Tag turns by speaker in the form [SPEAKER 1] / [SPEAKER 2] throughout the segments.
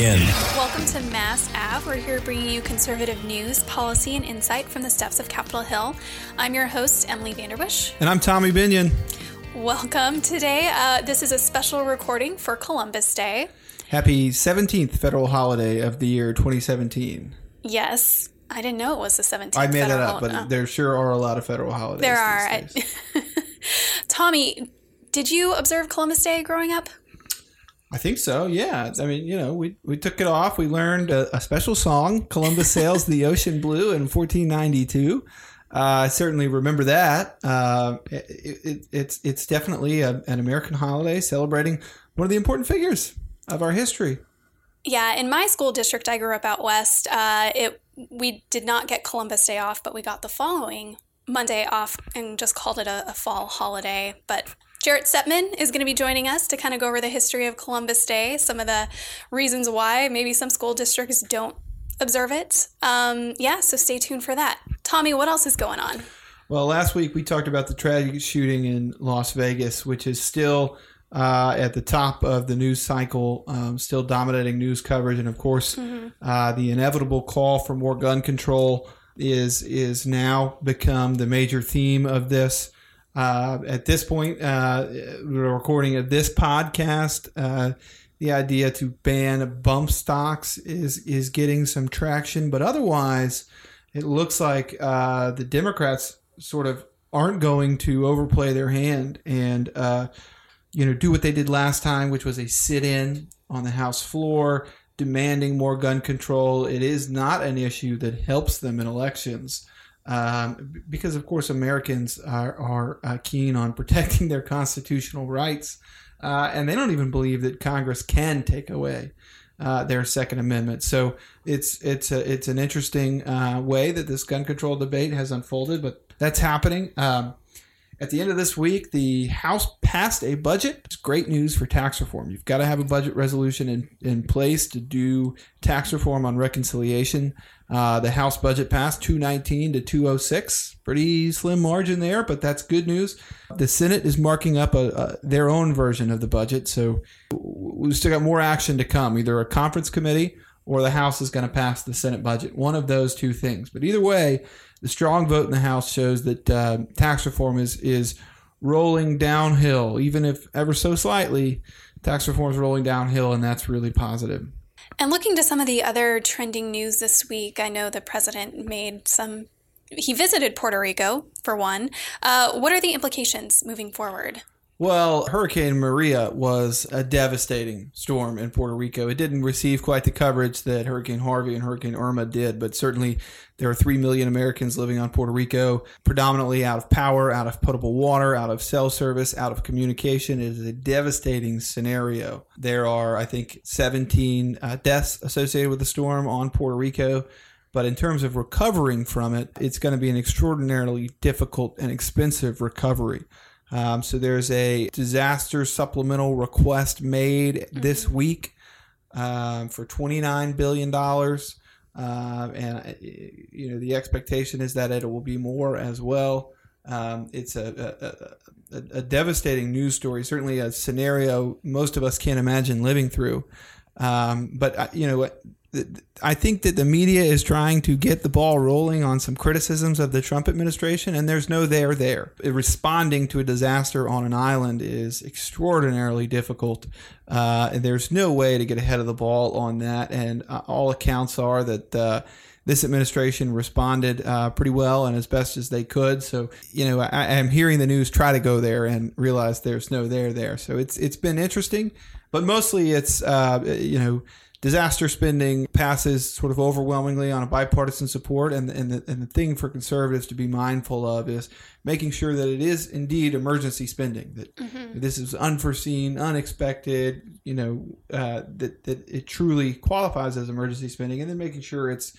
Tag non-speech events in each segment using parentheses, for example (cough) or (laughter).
[SPEAKER 1] begin.
[SPEAKER 2] Welcome to Mass Ave. We're here bringing you conservative news, policy, and insight from the steps of Capitol Hill. I'm your host, Emily Vanderbush.
[SPEAKER 3] And I'm Tommy Binion.
[SPEAKER 2] Welcome today. Uh, this is a special recording for Columbus Day.
[SPEAKER 3] Happy 17th federal holiday of the year 2017.
[SPEAKER 2] Yes. I didn't know it was the 17th.
[SPEAKER 3] I made that up, but
[SPEAKER 2] oh.
[SPEAKER 3] there sure are a lot of federal holidays.
[SPEAKER 2] there are.
[SPEAKER 3] these days. (laughs)
[SPEAKER 2] Tommy, did you observe Columbus Day growing up?
[SPEAKER 3] I think so. Yeah. I mean, you know, we, we took it off. We learned a, a special song, Columbus Sails the Ocean Blue in 1492. Uh, I certainly remember that. Uh, it, it, it's it's definitely a, an American holiday celebrating one of the important figures of our history.
[SPEAKER 2] Yeah, in my school district, I grew up out west. Uh, it we did not get Columbus Day off, but we got the following Monday off and just called it a, a fall holiday. But Jarrett Stepman is going to be joining us to kind of go over the history of Columbus Day, some of the reasons why maybe some school districts don't observe it. Um, yeah, so stay tuned for that. Tommy, what else is going on?
[SPEAKER 3] Well, last week we talked about the tragic shooting in Las Vegas, which is still uh, at the top of the news cycle, um, still dominating news coverage, and of course, uh, the inevitable call for more gun control is is now become the major theme of this. Uh, at this point, uh, the recording of this podcast, uh, the idea to ban bump stocks is is getting some traction, but otherwise, it looks like uh, the Democrats sort of aren't going to overplay their hand and uh, you know do what they did last time, which was a sit-in on the House floor demanding more gun control. It is not an issue that helps them in elections. Um, because of course Americans are, are uh, keen on protecting their constitutional rights, uh, and they don't even believe that Congress can take away uh, their Second Amendment. So it's it's a, it's an interesting uh, way that this gun control debate has unfolded, but that's happening. Um, at the end of this week, the House passed a budget. It's great news for tax reform. You've got to have a budget resolution in, in place to do tax reform on reconciliation. Uh, the House budget passed 219 to 206. Pretty slim margin there, but that's good news. The Senate is marking up a, a, their own version of the budget, so we've still got more action to come. Either a conference committee or the House is going to pass the Senate budget. One of those two things. But either way, the strong vote in the House shows that uh, tax reform is is rolling downhill, even if ever so slightly. Tax reform is rolling downhill, and that's really positive.
[SPEAKER 2] And looking to some of the other trending news this week, I know the president made some. He visited Puerto Rico for one. Uh, what are the implications moving forward?
[SPEAKER 3] Well, Hurricane Maria was a devastating storm in Puerto Rico. It didn't receive quite the coverage that Hurricane Harvey and Hurricane Irma did, but certainly there are 3 million Americans living on Puerto Rico, predominantly out of power, out of potable water, out of cell service, out of communication. It is a devastating scenario. There are, I think, 17 uh, deaths associated with the storm on Puerto Rico. But in terms of recovering from it, it's going to be an extraordinarily difficult and expensive recovery. Um, so there's a disaster supplemental request made this week um, for $29 billion. Um, and uh, you know the expectation is that it will be more as well. Um, it's a, a, a, a, devastating news story, certainly a scenario most of us can't imagine living through. Um, but uh, you know, I think that the media is trying to get the ball rolling on some criticisms of the Trump administration, and there's no there there. Responding to a disaster on an island is extraordinarily difficult. Uh, and there's no way to get ahead of the ball on that. And uh, all accounts are that uh, this administration responded uh, pretty well and as best as they could. So, you know, I, am hearing the news try to go there and realize there's no there there. So it's it's been interesting, but mostly it's uh, you know disaster spending passes sort of overwhelmingly on a bipartisan support. And, and, the, and the thing for conservatives to be mindful of is making sure that it is indeed emergency spending, that mm-hmm. this is unforeseen, unexpected, you know, uh, that, that it truly qualifies as emergency spending, and then making sure it's,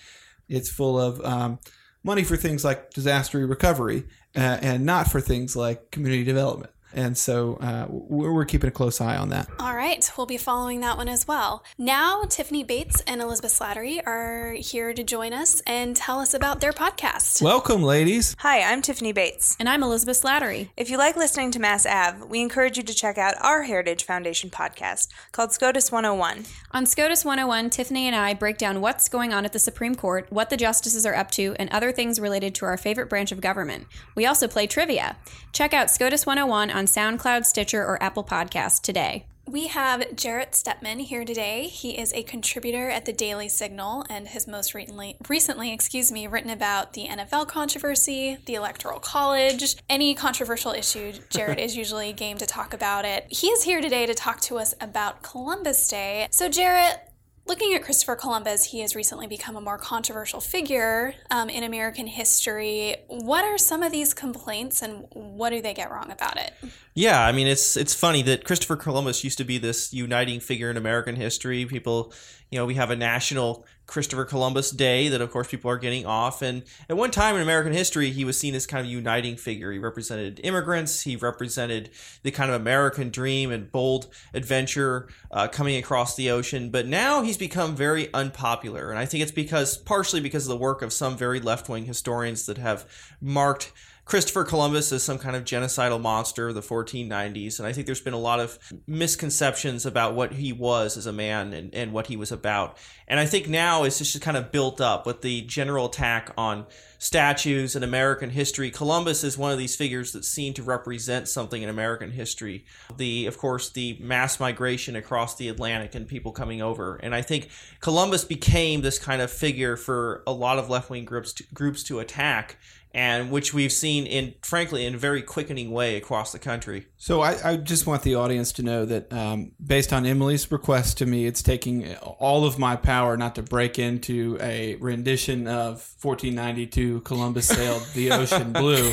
[SPEAKER 3] it's full of um, money for things like disaster recovery uh, and not for things like community development. And so uh, we're, we're keeping a close eye on that.
[SPEAKER 2] All right, we'll be following that one as well. Now, Tiffany Bates and Elizabeth Slattery are here to join us and tell us about their podcast.
[SPEAKER 3] Welcome, ladies.
[SPEAKER 1] Hi, I'm Tiffany Bates.
[SPEAKER 4] And I'm Elizabeth Slattery.
[SPEAKER 1] If you like listening to Mass Ave, we encourage you to check out our Heritage Foundation podcast called SCOTUS 101.
[SPEAKER 4] On SCOTUS 101, Tiffany and I break down what's going on at the Supreme Court, what the justices are up to, and other things related to our favorite branch of government. We also play trivia. Check out SCOTUS 101 on SoundCloud, Stitcher, or Apple Podcast today.
[SPEAKER 2] We have Jarrett Stepman here today. He is a contributor at the Daily Signal and has most recently, recently, excuse me, written about the NFL controversy, the Electoral College, any controversial issue. Jarrett is usually game to talk about it. He is here today to talk to us about Columbus Day. So, Jarrett, Looking at Christopher Columbus, he has recently become a more controversial figure um, in American history. What are some of these complaints, and what do they get wrong about it?
[SPEAKER 5] Yeah, I mean it's it's funny that Christopher Columbus used to be this uniting figure in American history. People, you know, we have a national Christopher Columbus Day that of course people are getting off. And at one time in American history he was seen as kind of uniting figure. He represented immigrants, he represented the kind of American dream and bold adventure uh, coming across the ocean, but now he's become very unpopular. And I think it's because partially because of the work of some very left-wing historians that have marked Christopher Columbus as some kind of genocidal monster of the 1490s. And I think there's been a lot of misconceptions about what he was as a man and, and what he was about. And I think now it's just kind of built up with the general attack on statues and American history. Columbus is one of these figures that's seen to represent something in American history. The, of course, the mass migration across the Atlantic and people coming over. And I think Columbus became this kind of figure for a lot of left wing groups groups to attack and which we've seen in frankly in a very quickening way across the country
[SPEAKER 3] So I, I just want the audience to know that um, based on Emily's request to me, it's taking all of my power not to break into a rendition of 1492 Columbus sailed the (laughs) ocean blue.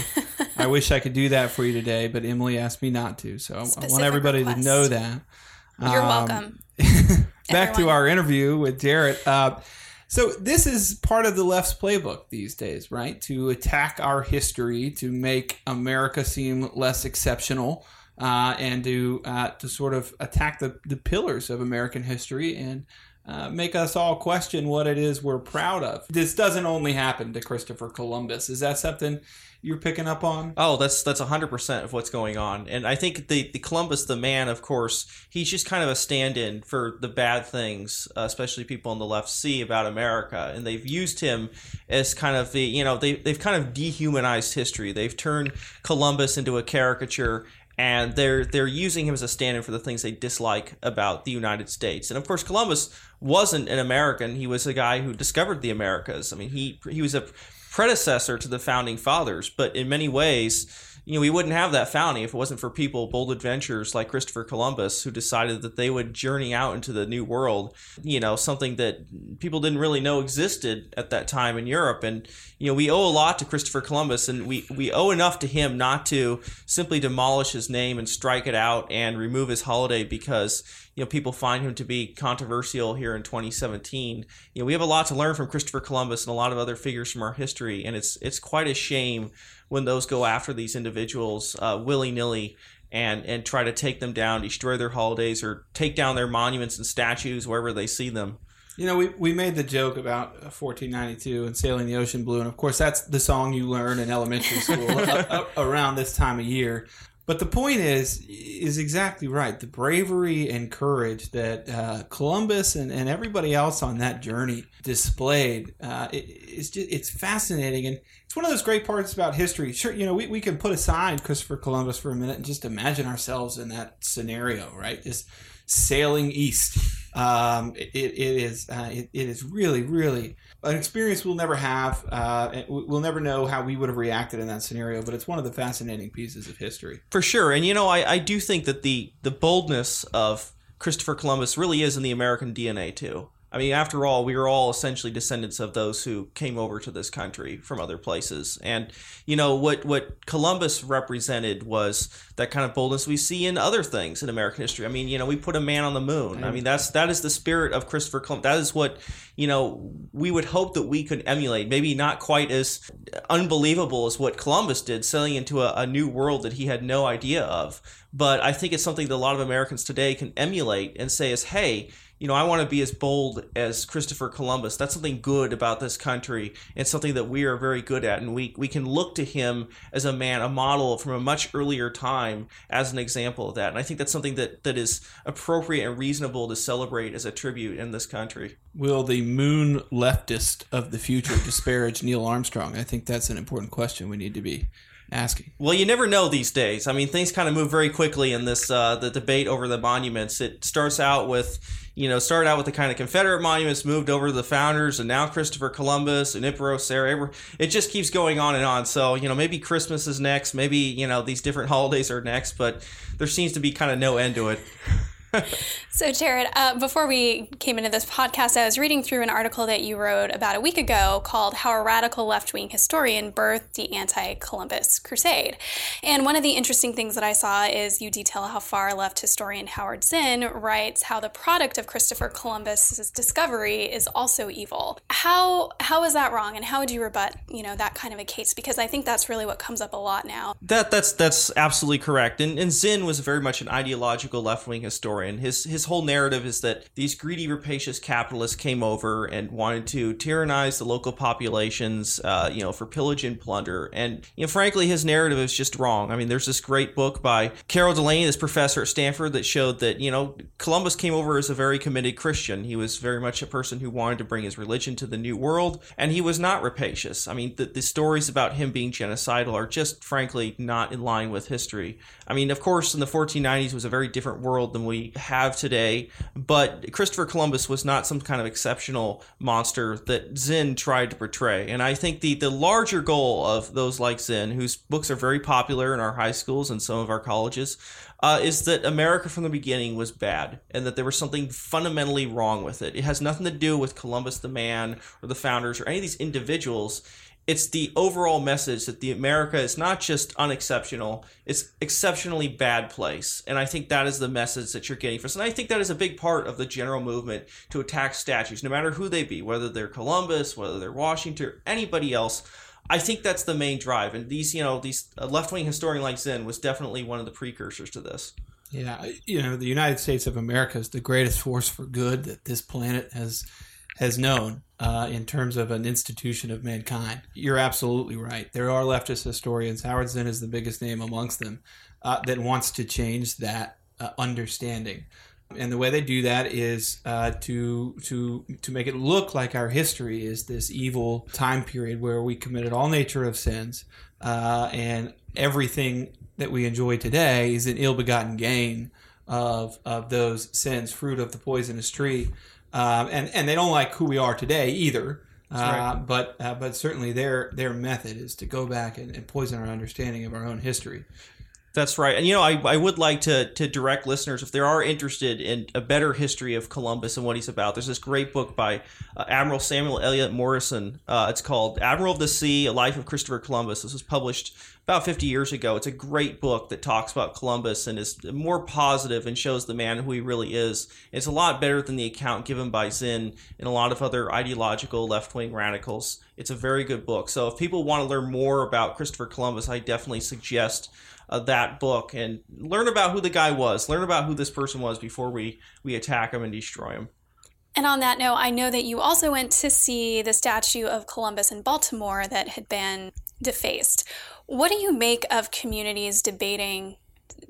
[SPEAKER 3] I wish I could do that for you today, but Emily asked me not to. So I- I want everybody
[SPEAKER 2] request.
[SPEAKER 3] to know that.
[SPEAKER 2] You're
[SPEAKER 3] Um,
[SPEAKER 2] welcome. (laughs)
[SPEAKER 3] back to our interview with Jarrett. Uh, so this is part of the left's playbook these days, right? To attack our history, to make America seem less exceptional, uh, and to uh, to sort of attack the, the pillars of American history and uh, make us all question what it is we're proud of. This doesn't only happen to Christopher Columbus. Is that something you're picking up on?
[SPEAKER 5] Oh, that's that's hundred percent of what's going on, and I think the the Columbus, the man, of course, he's just kind of a stand-in for the bad things, uh, especially people on the left see about America, and they've used him as kind of the you know they they've kind of dehumanized history. They've turned Columbus into a caricature. And they're they're using him as a stand-in for the things they dislike about the United States. And of course, Columbus wasn't an American. He was a guy who discovered the Americas. I mean, he he was a predecessor to the founding fathers, but in many ways, you know, we wouldn't have that founding if it wasn't for people, bold adventurers like Christopher Columbus, who decided that they would journey out into the new world, you know, something that people didn't really know existed at that time in Europe. And, you know, we owe a lot to Christopher Columbus, and we, we owe enough to him not to simply demolish his name and strike it out and remove his holiday because, you know, people find him to be controversial here in 2017. You know, we have a lot to learn from Christopher Columbus and a lot of other figures from our history, and it's it's quite a shame when those go after these individuals uh, willy nilly and and try to take them down, destroy their holidays, or take down their monuments and statues wherever they see them.
[SPEAKER 3] You know, we, we made the joke about uh, 1492 and sailing the ocean blue, and of course, that's the song you learn in elementary school (laughs) around this time of year. But the point is, is exactly right. The bravery and courage that uh, Columbus and, and everybody else on that journey displayed, uh, it, it's just it's fascinating, and it's one of those great parts about history. Sure, you know, we, we can put aside Christopher Columbus for a minute and just imagine ourselves in that scenario, right? Just sailing east. (laughs) Um, it, it is uh, it, it is really really an experience we'll never have. Uh, we- we'll never know how we would have reacted in that scenario. But it's one of the fascinating pieces of history.
[SPEAKER 5] For sure, and you know, I, I do think that the the boldness of Christopher Columbus really is in the American DNA too. I mean, after all, we are all essentially descendants of those who came over to this country from other places. And, you know, what, what Columbus represented was that kind of boldness we see in other things in American history. I mean, you know, we put a man on the moon. I mean, that's that is the spirit of Christopher Columbus. That is what, you know, we would hope that we could emulate. Maybe not quite as unbelievable as what Columbus did, sailing into a, a new world that he had no idea of. But I think it's something that a lot of Americans today can emulate and say is, hey, you know, I want to be as bold as Christopher Columbus. That's something good about this country and something that we are very good at. And we, we can look to him as a man, a model from a much earlier time as an example of that. And I think that's something that, that is appropriate and reasonable to celebrate as a tribute in this country.
[SPEAKER 3] Will the moon leftist of the future disparage Neil Armstrong? I think that's an important question we need to be asking.
[SPEAKER 5] Well, you never know these days. I mean, things kind of move very quickly in this uh, the debate over the monuments. It starts out with, you know, started out with the kind of Confederate monuments, moved over to the founders, and now Christopher Columbus and Junipero Serra. It just keeps going on and on. So, you know, maybe Christmas is next. Maybe you know these different (laughs) holidays are next, but there seems to be kind of no end to it.
[SPEAKER 2] So, Jarrett, uh, before we came into this podcast, I was reading through an article that you wrote about a week ago called How a Radical Left Wing Historian Birthed the Anti Columbus Crusade. And one of the interesting things that I saw is you detail how far left historian Howard Zinn writes how the product of Christopher Columbus's discovery is also evil. How, how is that wrong? And how would you rebut, you know, that kind of a case? Because I think that's really what comes up a lot now.
[SPEAKER 5] That that's that's absolutely correct. And and Zinn was very much an ideological left wing historian. His his whole narrative is that these greedy, rapacious capitalists came over and wanted to tyrannize the local populations, uh, you know, for pillage and plunder. And you know, frankly, his narrative is just wrong. I mean, there's this great book by Carol Delaney, this professor at Stanford, that showed that you know Columbus came over as a very committed Christian. He was very much a person who wanted to bring his religion to the New World, and he was not rapacious. I mean, the, the stories about him being genocidal are just frankly not in line with history. I mean, of course, in the 1490s was a very different world than we have today, but Christopher Columbus was not some kind of exceptional monster that Zinn tried to portray. And I think the, the larger goal of those like Zinn, whose books are very popular in our high schools and some of our colleges, uh, is that America from the beginning was bad and that there was something fundamentally wrong with it. It has nothing to do with Columbus the man or the founders or any of these individuals it's the overall message that the America is not just unexceptional, it's exceptionally bad place. And I think that is the message that you're getting from us. And I think that is a big part of the general movement to attack statues, no matter who they be, whether they're Columbus, whether they're Washington, or anybody else. I think that's the main drive. And these, you know, these left wing historian like Zinn was definitely one of the precursors to this.
[SPEAKER 3] Yeah, you know, the United States of America is the greatest force for good that this planet has has known uh, in terms of an institution of mankind. You're absolutely right. There are leftist historians. Howard Zinn is the biggest name amongst them uh, that wants to change that uh, understanding. And the way they do that is uh, to to to make it look like our history is this evil time period where we committed all nature of sins, uh, and everything that we enjoy today is an ill-begotten gain of of those sins, fruit of the poisonous tree um, and and they don't like who we are today either. Uh, right. But uh, but certainly their their method is to go back and, and, poison our understanding of our own history.
[SPEAKER 5] That's right, and you know I, I would like to to direct listeners if they are interested in a better history of Columbus and what he's about. There's this great book by uh, Admiral Samuel Eliot Morison. Uh, it's called Admiral of the Sea: A Life of Christopher Columbus. This was published about 50 years ago. It's a great book that talks about Columbus and is more positive and shows the man who he really is. It's a lot better than the account given by Zinn and a lot of other ideological left wing radicals. It's a very good book. So if people want to learn more about Christopher Columbus, I definitely suggest uh, that book and learn about who the guy was, learn about who this person was before we, we attack him and destroy him.
[SPEAKER 2] And on that note, I know that you also went to see the statue of Columbus in Baltimore that had been defaced. What do you make of communities debating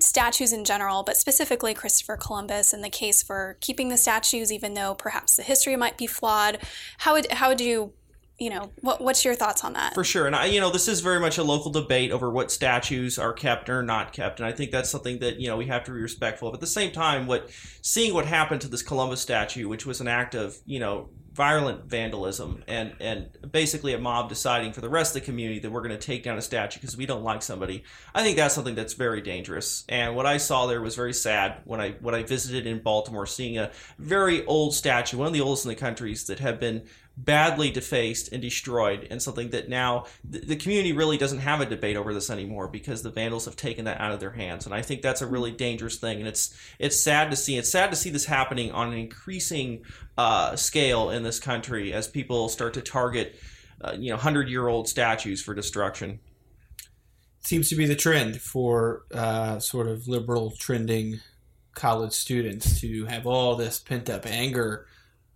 [SPEAKER 2] statues in general, but specifically Christopher Columbus and the case for keeping the statues, even though perhaps the history might be flawed? How would how would you you know what, what's your thoughts on that?
[SPEAKER 5] For sure. And i you know this is very much a local debate over what statues are kept or not kept. And i think that's something that you know we have to be respectful of. At the same time what seeing what happened to this columbus statue which was an act of you know violent vandalism and and basically a mob deciding for the rest of the community that we're going to take down a statue because we don't like somebody. I think that's something that's very dangerous. And what I saw there was very sad when I when I visited in Baltimore, seeing a very old statue, one of the oldest in the countries that have been badly defaced and destroyed, and something that now the, the community really doesn't have a debate over this anymore because the vandals have taken that out of their hands. And I think that's a really dangerous thing, and it's it's sad to see. It's sad to see this happening on an increasing uh, scale in this country as people start to target, uh, you know, hundred year old statues for destruction.
[SPEAKER 3] Seems to be the trend for uh, sort of liberal trending college students to have all this pent up anger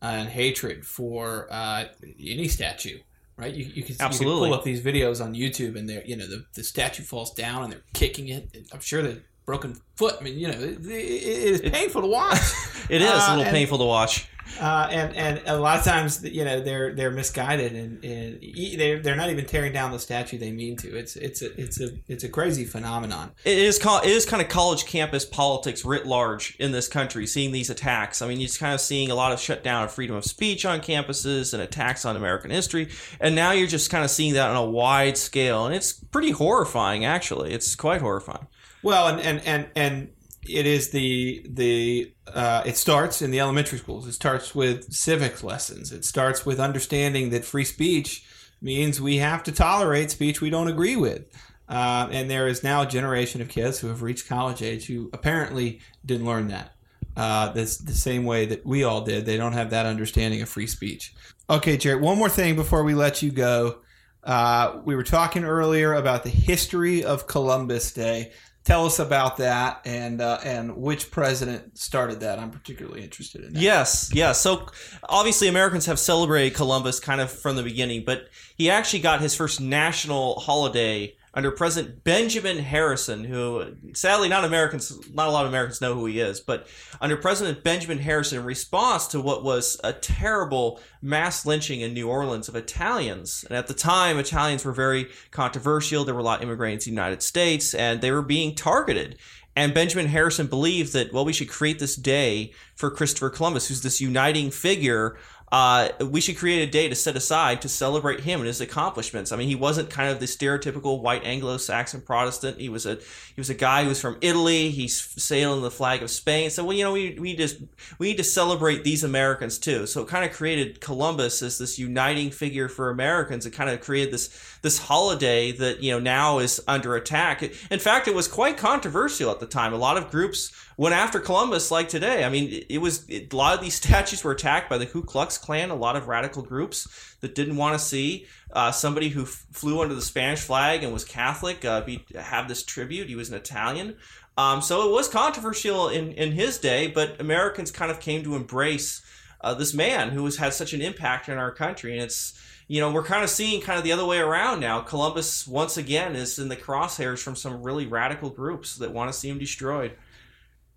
[SPEAKER 3] and hatred for uh, any statue. Right, you, you, can, you can
[SPEAKER 5] Absolutely.
[SPEAKER 3] pull up these videos on YouTube, and they're you know the, the statue falls down and they're kicking it. I'm sure the broken foot. I mean, you know, it, it, it is painful to watch. (laughs)
[SPEAKER 5] It is
[SPEAKER 3] Uh,
[SPEAKER 5] a little
[SPEAKER 3] and-
[SPEAKER 5] painful to watch.
[SPEAKER 3] uh, and and a lot of times, you know, they're they're misguided, and, and they're they're not even tearing down the statue they mean to. It's it's a it's a it's a crazy phenomenon.
[SPEAKER 5] It is co- it is kind of college campus politics writ large in this country. Seeing these attacks, I mean, you're just kind of seeing a lot of shutdown of freedom of speech on campuses and attacks on American history, and now you're just kind of seeing that on a wide scale, and it's pretty horrifying. Actually, it's quite horrifying.
[SPEAKER 3] Well, and and and and it is the the uh, it starts in the elementary schools. It starts with civics lessons. It starts with understanding that free speech means we have to tolerate speech we don't agree with. Uh, and there is now a generation of kids who have reached college age who apparently didn't learn that. Uh, this the same way that we all did. They don't have that understanding of free speech. Okay, Jarrett. One more thing before we let you go. Uh, we were talking earlier about the history of Columbus Day. Tell us about that and uh, and which president started that. I'm particularly interested in that.
[SPEAKER 5] Yes, yes. So obviously, Americans have celebrated Columbus kind of from the beginning, but he actually got his first national holiday under President Benjamin Harrison, who sadly not Americans, not a lot of Americans know who he is, but under President Benjamin Harrison, in response to what was a terrible mass lynching in New Orleans of Italians, and at the time, Italians were very controversial. There were a lot of immigrants in the United States, and they were being targeted. And Benjamin Harrison believed that, well, we should create this day for Christopher Columbus, who's this uniting figure. Uh, we should create a day to set aside to celebrate him and his accomplishments. I mean, he wasn't kind of the stereotypical white Anglo-Saxon Protestant. He was a he was a guy who was from Italy. He's sailing the flag of Spain. So, well, you know, we we just we need to celebrate these Americans too. So, it kind of created Columbus as this uniting figure for Americans. It kind of created this this holiday that you know now is under attack. In fact, it was quite controversial at the time. A lot of groups went after Columbus, like today. I mean, it, it was it, a lot of these (laughs) statues were attacked by the Ku Klux Klan. A lot of radical groups that didn't want to see uh, somebody who f- flew under the Spanish flag and was Catholic uh, be, have this tribute. He was an Italian. Um, so it was controversial in, in his day, but Americans kind of came to embrace uh, this man who has had such an impact in our country. And it's, you know, we're kind of seeing kind of the other way around now. Columbus, once again, is in the crosshairs from some really radical groups that want to see him destroyed.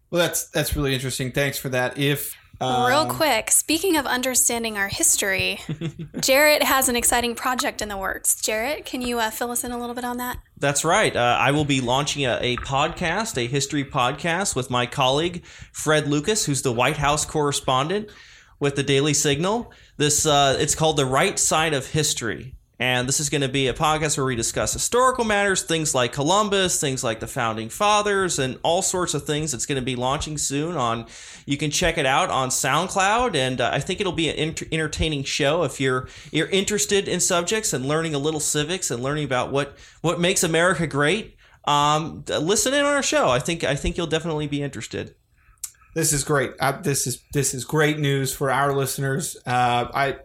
[SPEAKER 3] Well, that's that's really interesting. Thanks for that. If um,
[SPEAKER 2] Real quick, speaking of understanding our history, (laughs) Jarrett has an exciting project in the works. Jarrett, can you uh, fill us in a little bit on that?
[SPEAKER 5] That's right. Uh, I will be launching a, a podcast, a history podcast, with my colleague Fred Lucas, who's the White House correspondent with the Daily Signal. This uh, it's called the Right Side of History, and this is going to be a podcast where we discuss historical matters, things like Columbus, things like the founding fathers, and all sorts of things. It's going to be launching soon. On you can check it out on SoundCloud, and uh, I think it'll be an enter- entertaining show if you're you're interested in subjects and learning a little civics and learning about what what makes America great. Um, listen in on our show. I think I think you'll definitely be interested.
[SPEAKER 3] This is great. Uh, this is this is great news for our listeners. Uh, I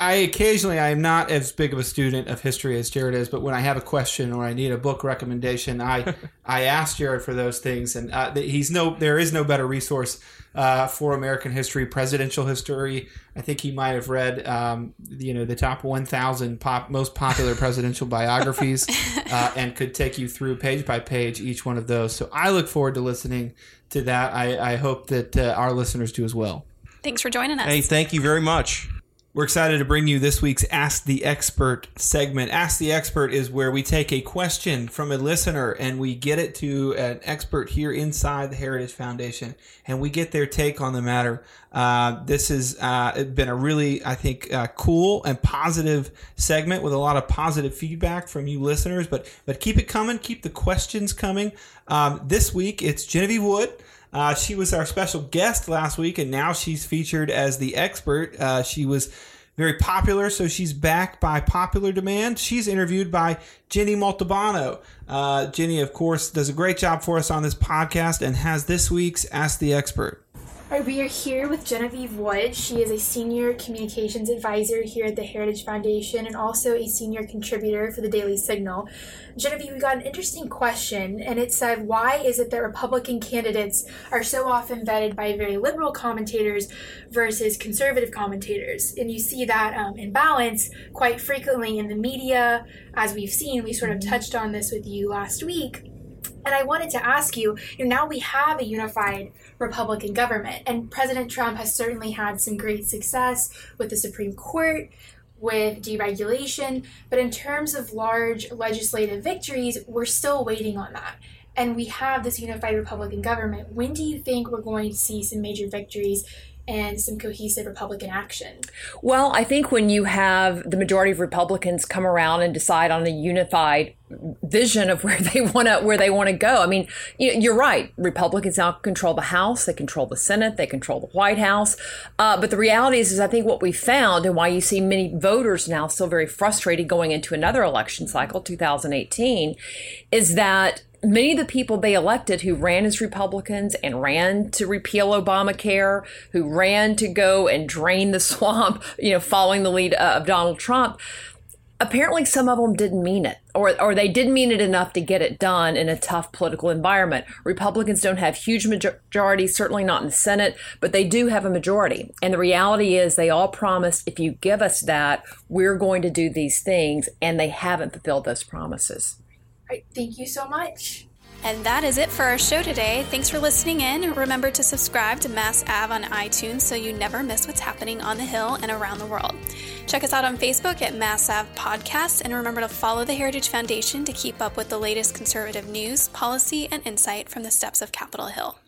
[SPEAKER 3] I occasionally I am not as big of a student of history as Jarrett is, but when I have a question or I need a book recommendation, I (laughs) I ask Jarrett for those things, and uh, he's no there is no better resource uh, for American history, presidential history. I think he might have read um, you know the top one thousand pop most popular (laughs) presidential biographies, uh, and could take you through page by page each one of those. So I look forward to listening to that. I, I hope that uh, our listeners do as well.
[SPEAKER 2] Thanks for joining us.
[SPEAKER 5] Hey, thank you very much.
[SPEAKER 3] We're excited to bring you this week's Ask the Expert segment. Ask the Expert is where we take a question from a listener and we get it to an expert here inside the Heritage Foundation and we get their take on the matter. Uh, this has uh, been a really, I think, uh, cool and positive segment with a lot of positive feedback from you listeners. But but keep it coming, keep the questions coming. Um, this week it's Genevieve Wood. Uh, she was our special guest last week, and now she's featured as the expert. Uh, she was very popular, so she's back by popular demand. She's interviewed by Jenny Montalbano. Uh, Jenny, of course, does a great job for us on this podcast and has this week's Ask the Expert.
[SPEAKER 6] All right, we are here with Genevieve Wood. She is a senior communications advisor here at the Heritage Foundation and also a senior contributor for the Daily Signal. Genevieve, we got an interesting question, and it said, Why is it that Republican candidates are so often vetted by very liberal commentators versus conservative commentators? And you see that um, imbalance quite frequently in the media. As we've seen, we sort of touched on this with you last week. And I wanted to ask you, you know, now we have a unified Republican government, and President Trump has certainly had some great success with the Supreme Court, with deregulation, but in terms of large legislative victories, we're still waiting on that. And we have this unified Republican government. When do you think we're going to see some major victories and some cohesive Republican action?
[SPEAKER 7] Well, I think when you have the majority of Republicans come around and decide on a unified vision of where (laughs) they want to where they want to go. I mean, you're right. Republicans now control the House, they control the Senate, they control the White House. Uh, but the reality is, is I think what we found and why you see many voters now still very frustrated going into another election cycle, 2018, is that many of the people they elected who ran as Republicans and ran to repeal Obamacare, who ran to go and drain the (laughs) swamp, you know, following the lead uh, of Donald Trump, apparently some of them didn't mean it or, or they didn't mean it enough to get it done in a tough political environment. Republicans don't have huge majorities certainly not in the senate but they do have a majority. And the reality is they all promised if you give us that we're going to do these things and they haven't fulfilled those promises
[SPEAKER 6] right, thank you so much.
[SPEAKER 2] And that is it for our show today. Thanks for listening in. Remember to subscribe to Mass Ave on iTunes so you never miss what's happening on the Hill and around the world. Check us out on Facebook at Mass Ave Podcast, and remember to follow the Heritage Foundation to keep up with the latest conservative news, policy, and insight from the steps of Capitol Hill.